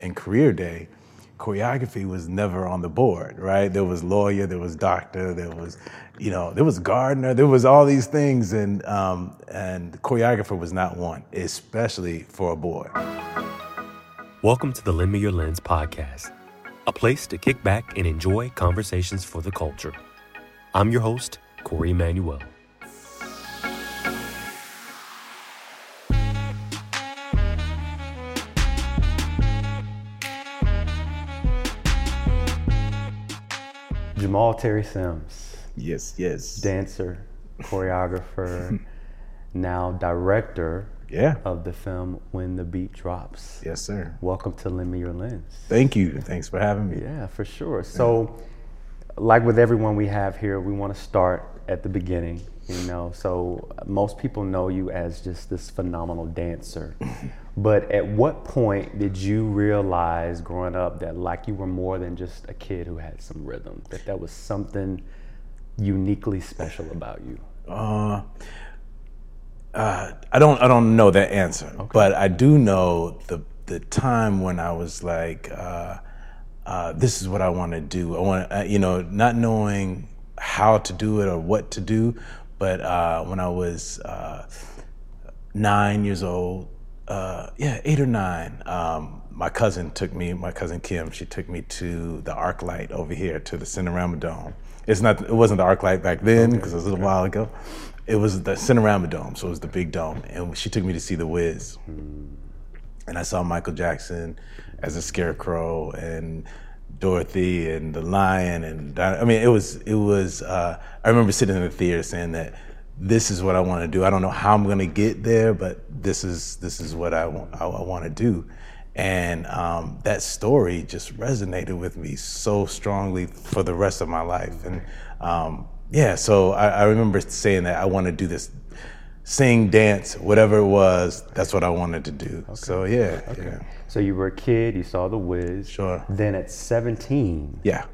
in career day, choreography was never on the board, right? There was lawyer, there was doctor, there was, you know, there was gardener, there was all these things, and um, and choreographer was not one, especially for a boy. Welcome to the Lend Me Your Lens podcast, a place to kick back and enjoy conversations for the culture. I'm your host, Corey Emanuel. Jamal Terry Sims, Yes, yes. dancer, choreographer, now director Yeah. of the film When the Beat Drops. Yes, sir. Welcome to Lend Me Your Lens. Thank you. Thanks for having me. Yeah, for sure. So, like with everyone we have here, we want to start at the beginning. You know, so most people know you as just this phenomenal dancer. but at what point did you realize growing up that like you were more than just a kid who had some rhythm? That there was something uniquely special about you? Uh, uh, I don't I don't know that answer, but I do know the the time when I was like, uh, uh, this is what I want to do. I want uh, you know, not knowing how to do it or what to do, but uh, when I was uh, nine years old, uh, yeah, eight or nine, um, my cousin took me, my cousin Kim, she took me to the ArcLight over here to the Cinerama Dome. It's not, it wasn't the ArcLight back then because it was a little while ago. It was the Cinerama Dome, so it was the big dome, and she took me to see The Wiz. And I saw Michael Jackson as a scarecrow and Dorothy and the lion and I mean it was it was uh, I remember sitting in the theater saying that this is what I want to do. I don't know how I'm going to get there, but this is this is what I want I, I want to do. And um, that story just resonated with me so strongly for the rest of my life. And um, yeah, so I, I remember saying that I want to do this sing, dance, whatever it was, that's what I wanted to do. So yeah, yeah. So you were a kid, you saw The Wiz. Sure. Then at 17, Yeah.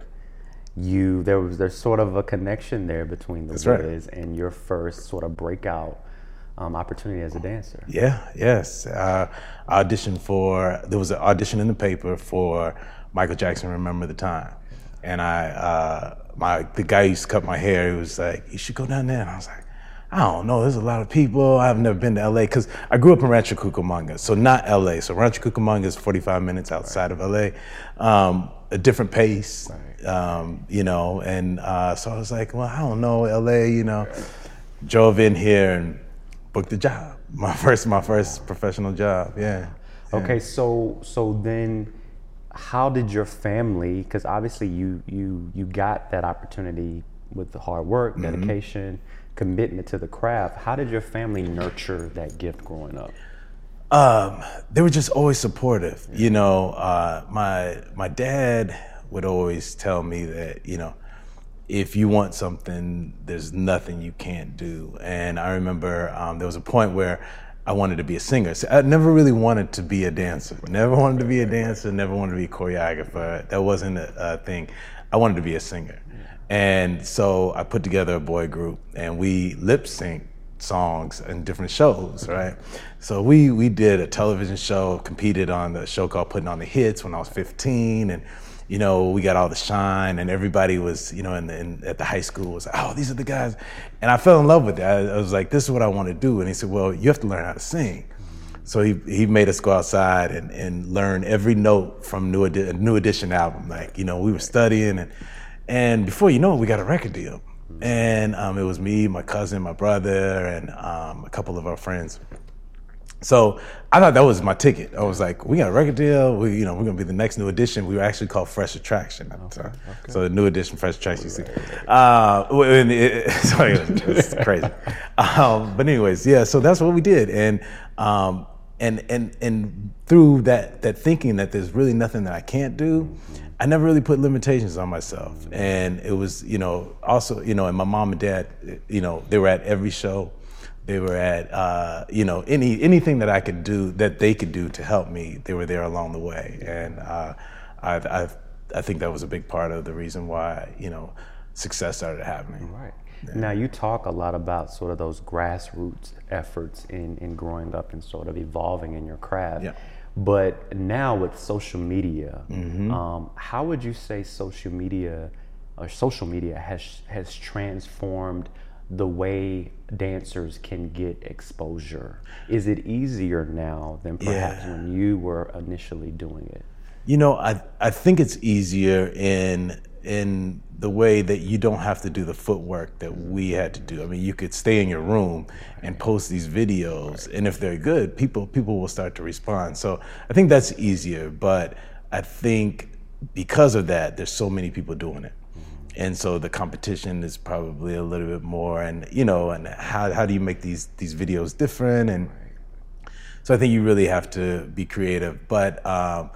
you there was there's sort of a connection there between The That's right. Wiz and your first sort of breakout um, opportunity as a dancer. Yeah, yes. Uh, I auditioned for, there was an audition in the paper for Michael Jackson Remember the Time. And I, uh, my, the guy used to cut my hair, he was like, you should go down there. And I was like, I don't know, there's a lot of people. I've never been to LA because I grew up in Rancho Cucamonga, so not LA. So Rancho Cucamonga is 45 minutes outside of LA. Um, a different pace, um, you know, and uh, so I was like, well, I don't know, LA, you know. Drove in here and booked the job. My first, my first professional job. Yeah. Okay, so so then how did your family because obviously you you you got that opportunity with the hard work, Mm-hmm. Commitment to the craft. How did your family nurture that gift growing up? Um, they were just always supportive. You know, uh, my my dad would always tell me that you know, if you want something, there's nothing you can't do. And I remember um, there was a point where I wanted to be a singer. So I never really wanted to be a dancer. Never wanted to be a dancer. Never wanted to be a choreographer. That wasn't a, a thing. I wanted to be a singer. And so I put together a boy group, and we lip sync songs in different shows, right? So we we did a television show, competed on the show called Putting on the Hits when I was 15, and you know we got all the shine, and everybody was you know in, the, in at the high school was oh these are the guys, and I fell in love with it. I, I was like, this is what I want to do, and he said, well you have to learn how to sing. So he, he made us go outside and, and learn every note from New, Edi- New Edition album. Like, you know, we were studying and, and before you know it, we got a record deal. And um, it was me, my cousin, my brother, and um, a couple of our friends. So I thought that was my ticket. I was like, we got a record deal. We, you know, we're gonna be the next new edition. We were actually called Fresh Attraction at the time. So the new edition, Fresh Attraction. you see. Uh, well, and it, sorry, it's crazy. Um, but anyways, yeah. So that's what we did, and um, and and and through that that thinking that there's really nothing that I can't do. I never really put limitations on myself, and it was, you know, also, you know, and my mom and dad, you know, they were at every show they were at uh, you know any anything that I could do that they could do to help me. They were there along the way, and uh, I, I I think that was a big part of the reason why you know success started happening. Right. Now you talk a lot about sort of those grassroots efforts in, in growing up and sort of evolving in your craft. Yeah. But now with social media, Mm-hmm. um, how would you say social media or social media has has transformed the way dancers can get exposure? Is it easier now than perhaps Yeah. when you were initially doing it? You know, I I think it's easier in in the way that you don't have to do the footwork that we had to do. I mean, you could stay in your room and post these videos, and if they're good, people people will start to respond. So I think that's easier. But I think because of that, there's so many people doing it, and so the competition is probably a little bit more. And you know, and how how do you make these these videos different and so I think you really have to be creative. But um,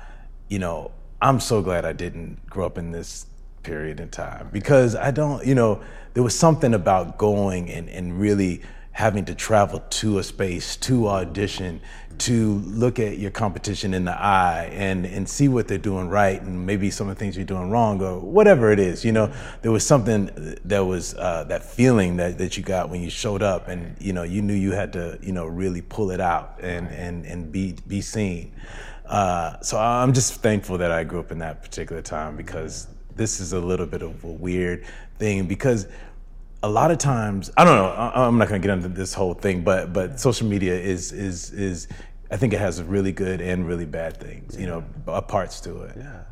you know, I'm so glad I didn't grow up in this period in time because I don't, you know, there was something about going and, and really having to travel to a space, to audition, to look at your competition in the eye and, and see what they're doing right and maybe some of the things you're doing wrong or whatever it is. You know, there was something that was uh, that feeling that, that you got when you showed up and, you know, you knew you had to, you know, really pull it out and, and, and be, be seen. Uh, so I'm just thankful that I grew up in that particular time because this is a little bit of a weird thing because a lot of times I don't know I'm not going to get into this whole thing but but social media is is is I think it has really good and really bad things you know uh, parts to it yeah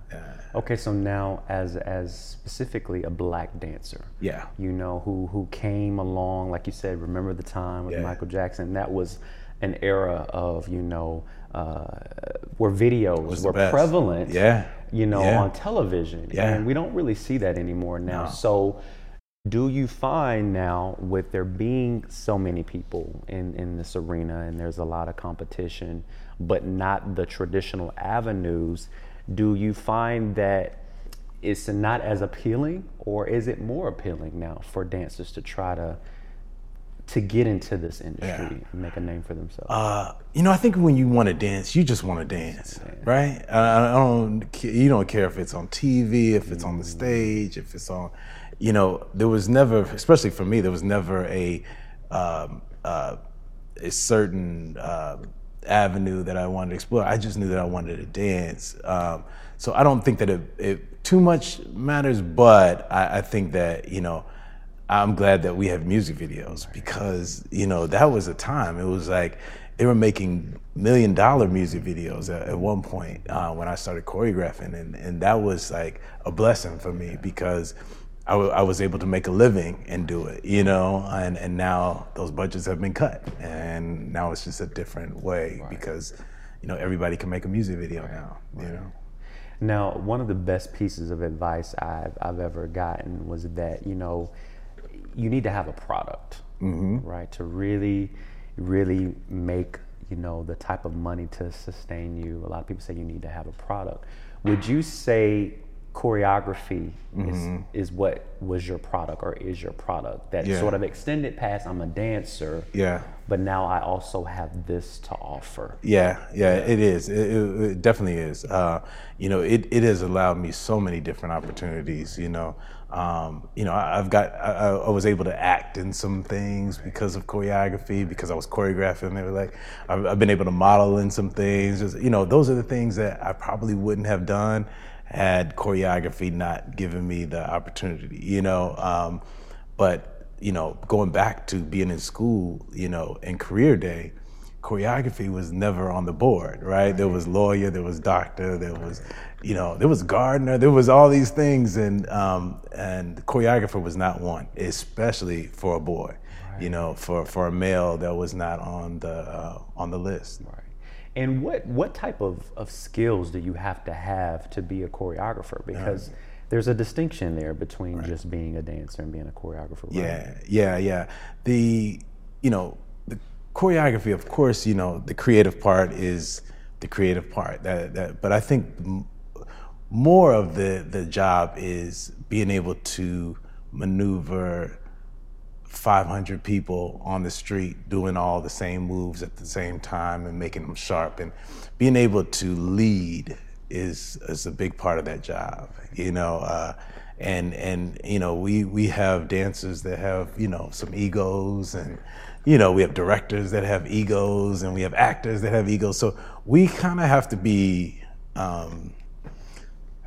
Okay, so now as as specifically a black dancer, Yeah. you know who who came along, like you said, remember the time with Yeah. Michael Jackson? That was an era of you know uh, where videos were best. prevalent, Yeah. you know, Yeah. on television, Yeah. and we don't really see that anymore now. No. So. Do you find now, with there being so many people in, in this arena and there's a lot of competition, but not the traditional avenues, do you find that it's not as appealing or is it more appealing now for dancers to try to to get into this industry and make a name for themselves? Uh, you know, I think when you want to dance, you just want to dance, right? I, I don't. You don't care if it's on TV, if it's on the stage, if it's on. You know, there was never, especially for me, there was never a um, uh, a certain uh, avenue that I wanted to explore. I just knew that I wanted to dance. Um, so I don't think that it, it too much matters, but I, I think that you know. I'm glad that we have music videos because you know that was a time. It was like they were making million dollar music videos at, at one point uh, when I started choreographing, and and that was like a blessing for me because I, w- I was able to make a living and do it, you know. And and now those budgets have been cut, and now it's just a different way because you know everybody can make a music video now, you know. Now, one of the best pieces of advice I've, I've ever gotten was that, you know, you need to have a product, right? To really, really make, you know, the type of money to sustain you. A lot of people say you need to have a product. Would you say choreography is, is what was your product or is your product? That Yeah. sort of extended past, I'm a dancer, Yeah. but now I also have this to offer. Yeah, yeah, it is. It, it, it definitely is. Uh, you know, it, it has allowed me so many different opportunities. You know, um, you know, I, I've got I, I I was able to act in some things because of choreography, because I was choreographing. They were like, I've, I've been able to model in some things. Just, you know, those are the things that I probably wouldn't have done had choreography not given me the opportunity. You know, um, but you know, going back to being in school, you know, in career day, choreography was never on the board, right? There was lawyer, there was doctor, there was, you know, there was gardener, there was all these things, and um, and choreographer was not one, especially for a boy. You know, for for a male, that was not on the uh, on the list. Right. And what what type of, of skills do you have to have to be a choreographer? Because there's a distinction there between just being a dancer and being a choreographer. Right? Yeah, yeah, yeah. The you know the choreography, of course, you know the creative part is the creative part. That that, but I think more of the the job is being able to maneuver 500 people on the street doing all the same moves at the same time and making them sharp and being able to lead is is a big part of that job. You know, uh, and and you know we we have dancers that have you know some egos and you know we have directors that have egos and we have actors that have egos. So we kind of have to be. Um,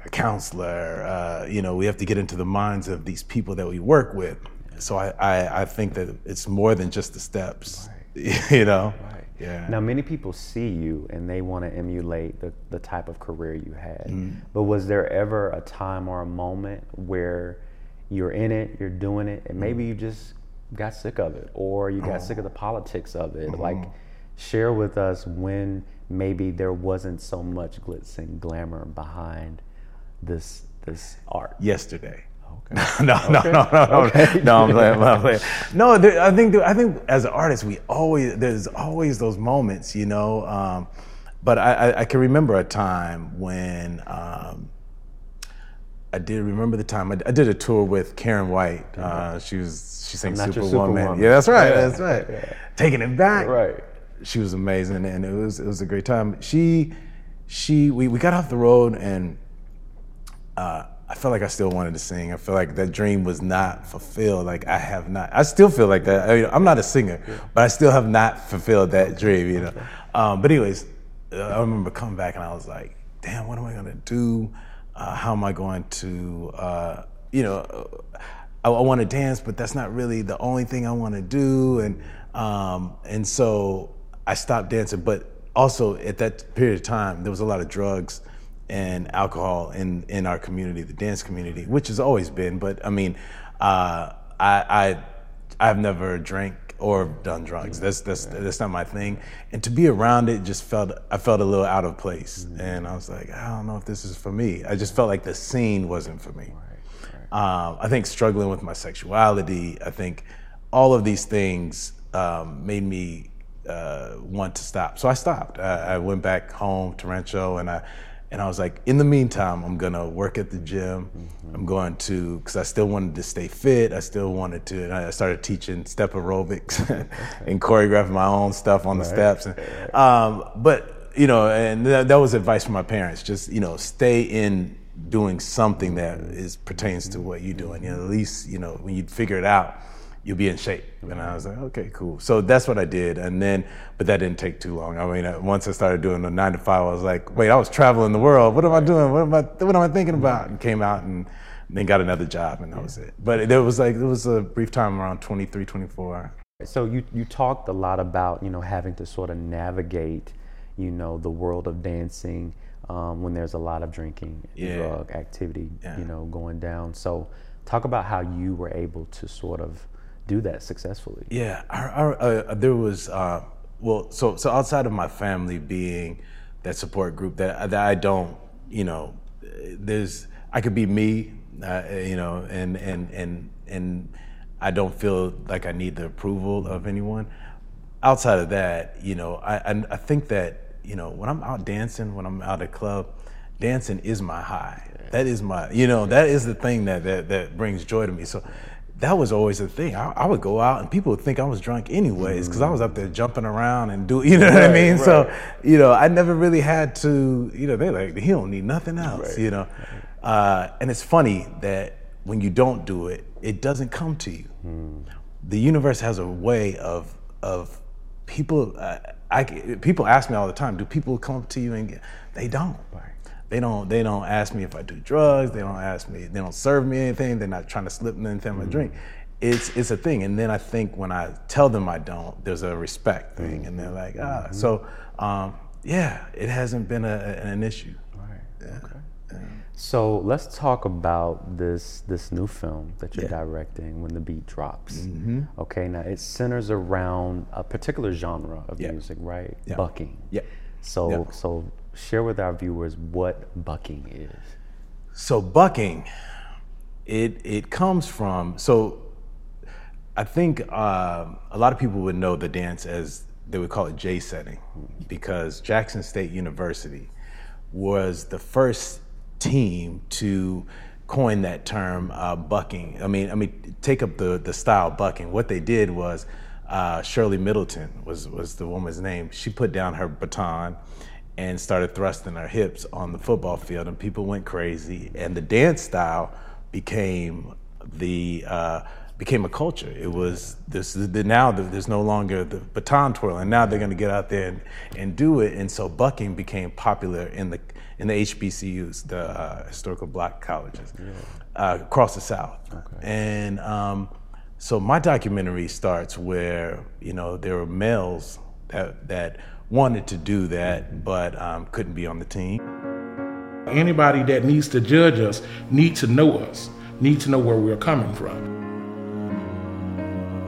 a counselor, uh, you know, we have to get into the minds of these people that we work with. So I, I, I think that it's more than just the steps, you know. Right. Yeah. Now, many people see you and they want to emulate the, the type of career you had. Mm-hmm. But was there ever a time or a moment where you're in it, you're doing it, and maybe you just got sick of it or you got sick of the politics of it? Like, share with us when maybe there wasn't so much glitz and glamour behind this this art. Yesterday. Okay. no, no, no, no, no, no. I'm playing. I'm playing. No, there, I think I think as artists, we always there's always those moments, you know. Um, but I, I, I can remember a time when um, I did remember the time I, I did a tour with Karyn White. Uh, she was she sang Superwoman. Superwoman. Yeah, that's right. Yeah, That's right. Taking it back. Right. She was amazing, and it was it was a great time. She she we, we got off the road and uh, I felt like I still wanted to sing. I feel like that dream was not fulfilled. Like I have not. I still feel like that. I mean, I'm not a singer, but I still have not fulfilled that dream. You know. Um, but anyways, I remember coming back and I was like, "Damn, what am I gonna do? Uh, how am I going to, uh, you know?" I, I want to dance, but that's not really the only thing I want to do, and um, and so I stopped dancing. But also at that period of time, there was a lot of drugs and alcohol in in our community, the dance community, which has always been. But I mean, uh, I, I I've never drank or done drugs. That's that's that's not my thing. And to be around it just felt I felt a little out of place, and I was like, I don't know if this is for me. I just felt like the scene wasn't for me. Um, I think struggling with my sexuality. I think all of these things um, made me uh, want to stop. So I stopped. I, I went back home to Rancho, and I and I was like, in the meantime, I'm gonna work at the gym. I'm going to because I still wanted to stay fit. I still wanted to. And I started teaching step aerobics and choreographing my own stuff on the steps. And, um, but you know, and that, that was advice from my parents. Just you know, stay in doing something that is pertains to what you're doing. You know, at least you know when you figure it out, you'll be in shape. And I was like, okay, cool. So that's what I did. And then, but that didn't take too long. I mean, uh, once I started doing the nine to five, I was like, wait, I was traveling the world. What am I doing? What am I? What am I thinking about? And came out and then got another job, and that was it. But there was like, it was a brief time around 23, 24. So you you talked a lot about you know having to sort of navigate, you know, the world of dancing um, when there's a lot of drinking, Yeah. drug activity, Yeah. you know, going down. So talk about how you were able to sort of do that successfully. Yeah, our, our, uh, there was uh, well, so so outside of my family being that support group that that I don't, you know, there's I could be me, uh, you know, and and and and I don't feel like I need the approval of anyone. Outside of that, you know, I I, I think that you know when I'm out dancing, when I'm out at club, dancing is my high. That is my, you know, that is the thing that that, that brings joy to me. So that was always the thing. I, I would go out and people would think I was drunk anyways because I was up there jumping around and do, you know what I mean? So, you know, I never really had to, you know, they're like, he don't need nothing else, you know? Uh, and it's funny that when you don't do it, it doesn't come to you. The universe has a way of, of people, uh, I, people ask me all the time, do people come to you and get, they don't. They don't. They don't ask me if I do drugs. They don't ask me. They don't serve me anything. They're not trying to slip me anything in my drink. It's it's a thing. And then I think when I tell them I don't, there's a respect thing, and they're like, ah. So um, yeah, it hasn't been a, an issue. Right. So let's talk about this this new film that you're Yeah. directing when the beat drops. Okay, now it centers around a particular genre of Yeah. music, right? Yeah. Bucking. Yeah. So Yeah. so share with our viewers what bucking is. So bucking, it it comes from so. I think um, a lot of people would know the dance as they would call it J setting, because Jackson State University was the first team to coin that term uh, bucking. I mean, I mean, take up the the style bucking. What they did was uh, Shirley Middleton was was the woman's name. She put down her baton, and started thrusting our hips on the football field, and people went crazy. And the dance style became the uh, became a culture. It was this the, now there's no longer the baton twirling. Now they're going to get out there and, and do it. And so bucking became popular in the in the HBCUs, the uh, historical black colleges yeah. uh, across the South. Okay. And um, so my documentary starts where you know there were males that that wanted to do that but um, couldn't be on the team. Anybody that needs to judge us need to know us, need to know where we're coming from.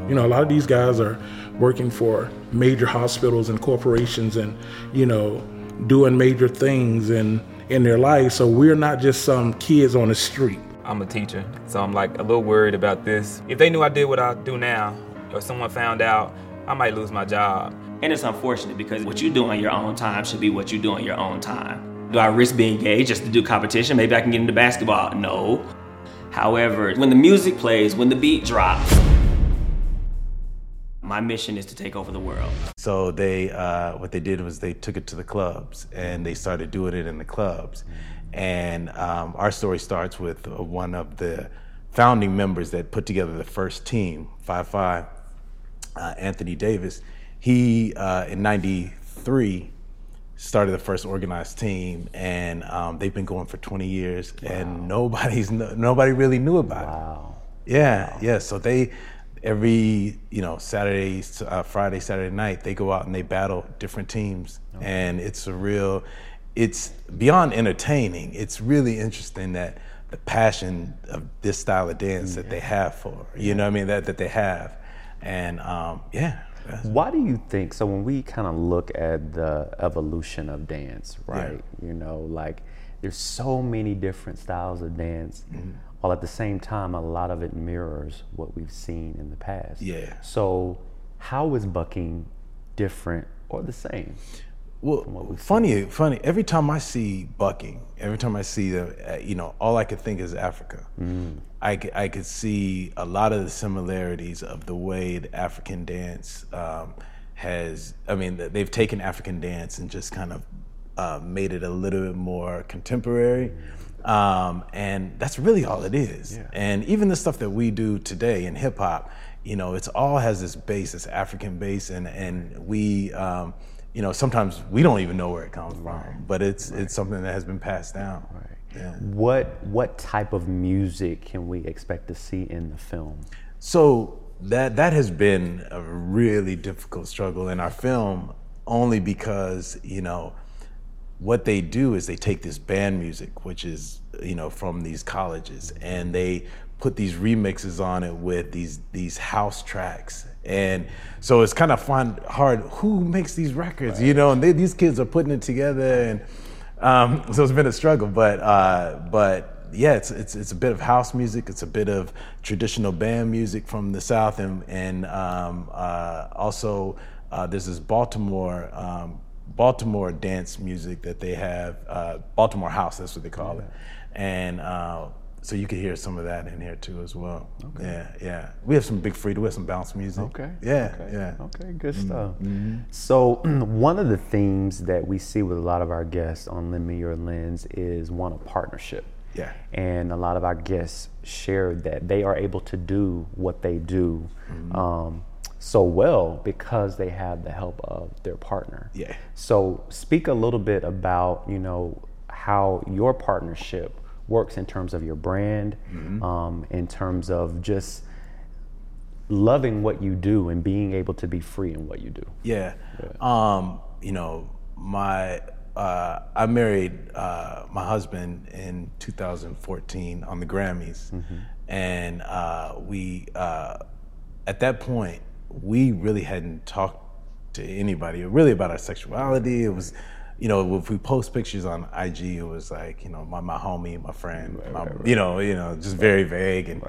You know, a lot of these guys are working for major hospitals and corporations and, you know, doing major things in, in their life. So we're not just some kids on the street. I'm a teacher, so I'm like a little worried about this. If they knew I did what I do now, or someone found out, I might lose my job. And it's unfortunate because what you do on your own time should be what you do on your own time. Do I risk being gay just to do competition? Maybe I can get into basketball. No. However, when the music plays, when the beat drops, my mission is to take over the world. So they, uh, what they did was they took it to the clubs and they started doing it in the clubs. And um, our story starts with one of the founding members that put together the first team, Five Five, uh, Anthony Davis. He uh, in '93 started the first organized team, and um, they've been going for 20 years, wow. and nobody's nobody really knew about wow. it. Wow. Yeah, yeah. So they every you know Saturday, uh, Friday, Saturday night, they go out and they battle different teams, okay. and it's a real. It's beyond entertaining. It's really interesting that the passion of this style of dance yeah. that they have for you know what I mean that that they have, and um, yeah. Why do you think so? When we kind of look at the evolution of dance, right? Yeah. You know, like there's so many different styles of dance. Mm-hmm while at the same time, a lot of it mirrors what we've seen in the past. Yeah. So, how is bucking different or the same? Well, funny, seen? funny. Every time I see bucking, every time I see the, uh, you know, all I could think is Africa. Mm. I, I could see a lot of the similarities of the way the African dance um, has. I mean, they've taken African dance and just kind of uh, made it a little bit more contemporary. Um, and that's really all it is. Yeah. And even the stuff that we do today in hip hop, you know, it's all has this base, this African base, and and we, um, you know, sometimes we don't even know where it comes right. from, but it's right. it's something that has been passed down. Right. Yeah. What what type of music can we expect to see in the film? So that that has been a really difficult struggle in our film, only because you know what they do is they take this band music, which is you know from these colleges, and they put these remixes on it with these these house tracks, and so it's kind of fun hard. Who makes these records, right. you know? And they, these kids are putting it together, and um, so it's been a struggle. But uh, but yeah, it's, it's it's a bit of house music. It's a bit of traditional band music from the South, and and um, uh, also uh, there's this Baltimore um, Baltimore dance music that they have, uh, Baltimore House, that's what they call yeah. it. And uh, so you can hear some of that in here too as well. Okay. Yeah, yeah. We have some Big Freedia, we have some bounce music. Okay. Yeah, okay. yeah. Okay, good mm-hmm. stuff. Mm-hmm. So one of the themes that we see with a lot of our guests on Lend Me Your Lens is one of partnership. Yeah. And a lot of our guests shared that they are able to do what they do. Mm-hmm. Um, so well because they have the help of their partner. Yeah. So speak a little bit about you know how your partnership works in terms of your brand, mm-hmm. um, in terms of just loving what you do and being able to be free in what you do. Yeah. yeah. Um, you know, my uh, I married uh, my husband in 2014 on the Grammys, mm-hmm. and uh, we uh, at that point we really hadn't talked to anybody really about our sexuality. It was, you know, if we post pictures on IG, it was like, you know, my, my homie, my friend, right, my, right, you know, you know, just very vague. And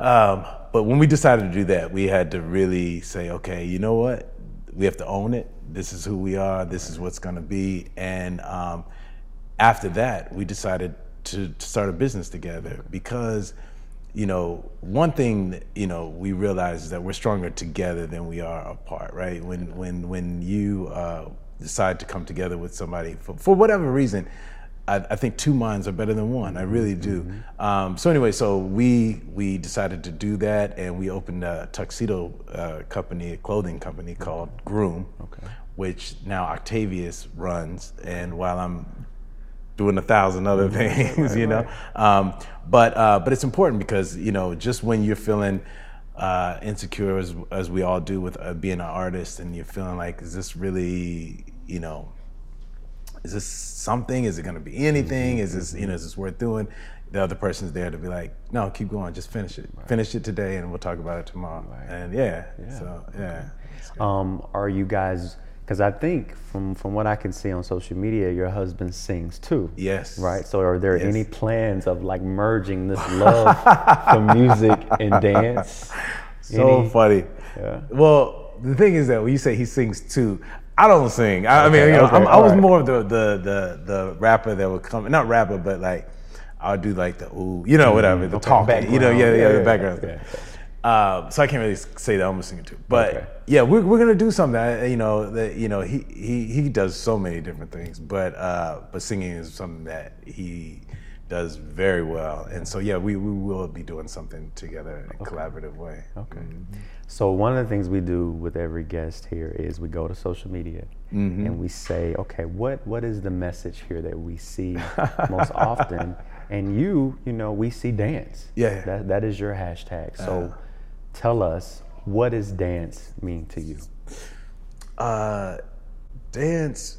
um, but when we decided to do that, we had to really say, okay, you know what? We have to own it. This is who we are. This is what's going to be. And um, after that, we decided to, to start a business together because you know, one thing you know we realize is that we're stronger together than we are apart, right? When when when you uh, decide to come together with somebody for, for whatever reason, I, I think two minds are better than one. I really do. Um, so anyway, so we we decided to do that, and we opened a tuxedo uh, company, a clothing company called Groom, which now Octavius runs. And while I'm doing a thousand other things, you know. Um, but uh, but it's important because you know just when you're feeling uh, insecure, as, as we all do with uh, being an artist, and you're feeling like, is this really, you know, is this something? Is it going to be anything? Is this you know is this worth doing? The other person's there to be like, no, keep going, just finish it, finish it today, and we'll talk about it tomorrow. And yeah, so yeah. Um, are you guys? Because I think from from what I can see on social media, your husband sings too. Yes. Right. So are there Yes. any plans of like merging this love for music and dance? So Any- funny. Yeah. Well, the thing is that when you say he sings too, I don't sing. I, I mean, Okay, you know, okay, I was alright. more of the, the the the rapper that would come, not rapper, but like I'll do like the ooh, you know, mm-hmm. whatever, the okay, talking, you know, yeah, background. yeah, Yeah, the yeah, background. Uh, so I can't really say that I'm gonna too, but Okay. yeah, we're, we're gonna do something. I, you know, that you know he he he does so many different things, but uh, but singing is something that he does very well, and so yeah, we, we will be doing something together in a collaborative way. Okay. So one of the things we do with every guest here is we go to social media Mm-hmm. and we say, okay, what what is the message here that we see most often? And you, you know, we see dance. Yeah, yeah. That that is your hashtag. So tell us what does dance mean to you? Uh, dance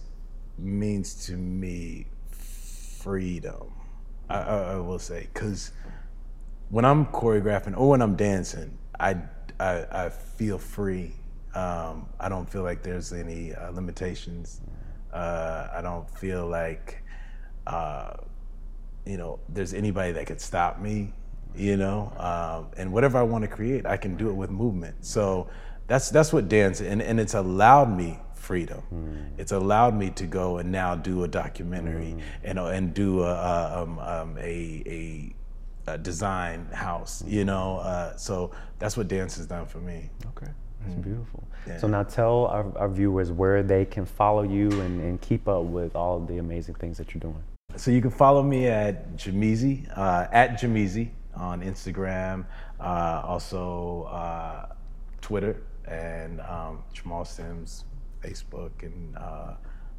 means to me freedom. I, I, I will say because when I'm choreographing or when I'm dancing, I I, I feel free. Um, I don't feel like there's any uh, limitations. Uh, I don't feel like uh, you know there's anybody that could stop me. You know, um, and whatever I want to create, I can do it with movement. So that's that's what dance and and it's allowed me freedom. It's allowed me to go and now do a documentary and uh, and do a a, um, um, a, a a design house. You know, uh, so that's what dance has done for me. Okay. That's beautiful. Yeah. So now tell our, our viewers where they can follow you and, and keep up with all of the amazing things that you're doing. So you can follow me at Jamizi, uh, at Jamizi on Instagram, uh, also uh, Twitter, and um, Jamal Sims, Facebook, and uh,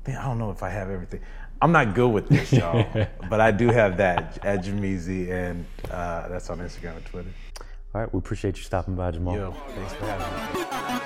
I don't know if I have everything. I'm not good with this, y'all, but I do have that at Jamizi, and uh, that's on Instagram and Twitter. All right, we appreciate you stopping by, Jamal. Yo, thanks for having me.